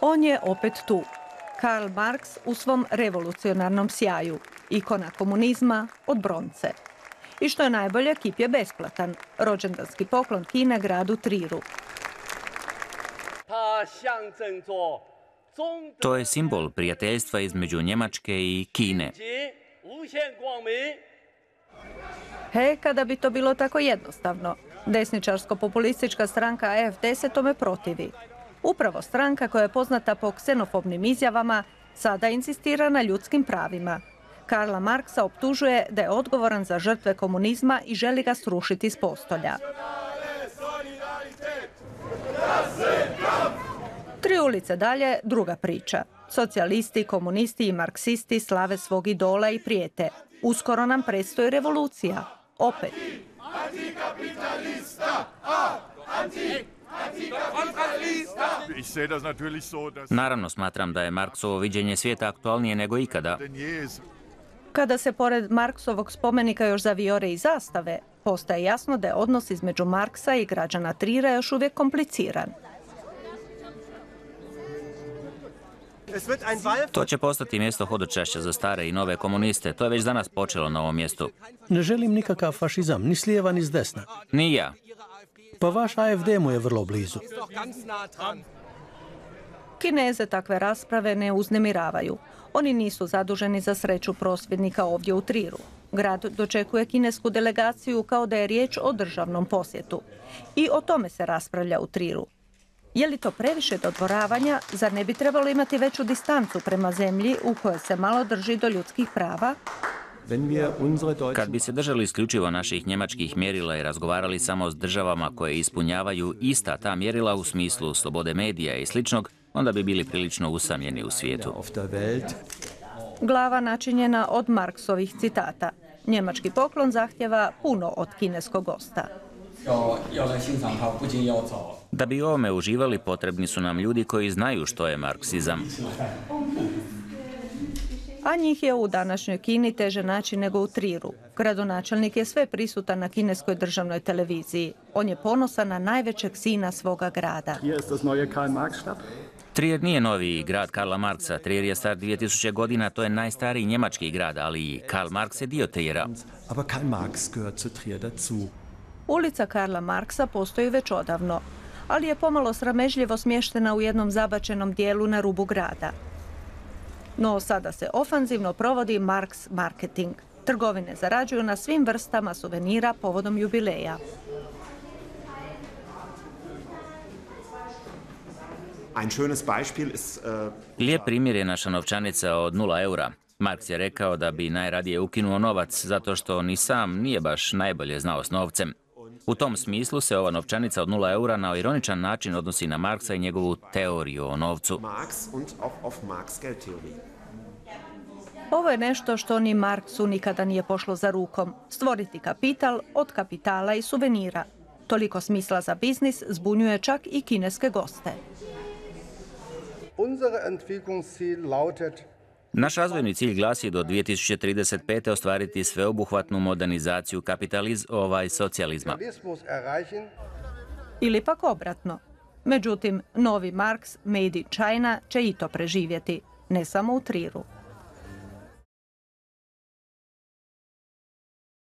On je opet tu. Karl Marx u svom revolucionarnom sjaju, ikona komunizma od bronce. I što je najbolje, kip je besplatan. Rođendanski poklon Kine gradu Triru. To je simbol prijateljstva između Njemačke i Kine. He, kada bi to bilo tako jednostavno. Desničarsko-populistička stranka AFD se tome protivi. Upravo stranka koja je poznata po ksenofobnim izjavama sada insistira na ljudskim pravima. Karla Marksa optužuje da je odgovoran za žrtve komunizma i želi ga srušiti s postolja. Tri ulice dalje, druga priča. Socijalisti, komunisti i marksisti slave svog idola i prijete. Uskoro nam predstoji revolucija. Opet. Naravno smatram da je Marksovo viđenje svijeta aktualnije nego ikada. Kada se pored Marksovog spomenika još zaviore i zastave, postaje jasno da je odnos između Marksa i građana Trira još uvijek kompliciran. To će postati mjesto hodočašća za stare i nove komuniste. To je već danas počelo na ovom mjestu. Ne želim nikakav fašizam, ni s lijeva ni s desna. Ni ja. Pa vaš AFD mu je vrlo blizu. Kineze takve rasprave ne uznemiravaju. Oni nisu zaduženi za sreću prosvjednika ovdje u Triru. Grad dočekuje kinesku delegaciju kao da je riječ o državnom posjetu. I o tome se raspravlja u Triru. Je li to previše dodvoravanja, zar ne bi trebalo imati veću distancu prema zemlji u kojoj se malo drži do ljudskih prava? Kad bi se držali isključivo naših njemačkih mjerila i razgovarali samo s državama koje ispunjavaju ista ta mjerila u smislu slobode medija i sličnog, onda bi bili prilično usamljeni u svijetu. Glava načinjena od Marksovih citata. Njemački poklon zahtjeva puno od kineskog gosta. Da bi ovome uživali potrebni su nam ljudi koji znaju što je marksizam. A njih je u današnjoj Kini teže naći nego u Triru. Gradonačelnik je sve prisutan na kineskoj državnoj televiziji. On je ponosan na najvećeg sina svoga grada. Trier nije novi grad Karla Marksa. Trier je star 2000 godina, to je najstariji njemački grad, ali i Karl Marx je dio Triera. Ulica Karla Marksa postoji već odavno, ali je pomalo sramežljivo smještena u jednom zabačenom dijelu na rubu grada. No sada se ofanzivno provodi Marks marketing. Trgovine zarađuju na svim vrstama suvenira povodom jubileja. Lijep primjer je naša novčanica od 0 eura. Marks je rekao da bi najradije ukinuo novac zato što ni sam nije baš najbolje znao s novcem. U tom smislu se ova novčanica od 0 eura na ironičan način odnosi na Marksa i njegovu teoriju o novcu. Ovo je nešto što ni Marksu nikada nije pošlo za rukom. Stvoriti kapital od kapitala i suvenira. Toliko smisla za biznis zbunjuje čak i kineske goste. Naš razvojni cilj glasi do 2035. ostvariti sveobuhvatnu modernizaciju kapitaliz ovaj socijalizma. Ili pak obratno. Međutim, novi Marks Made in China će i to preživjeti, ne samo u Triru.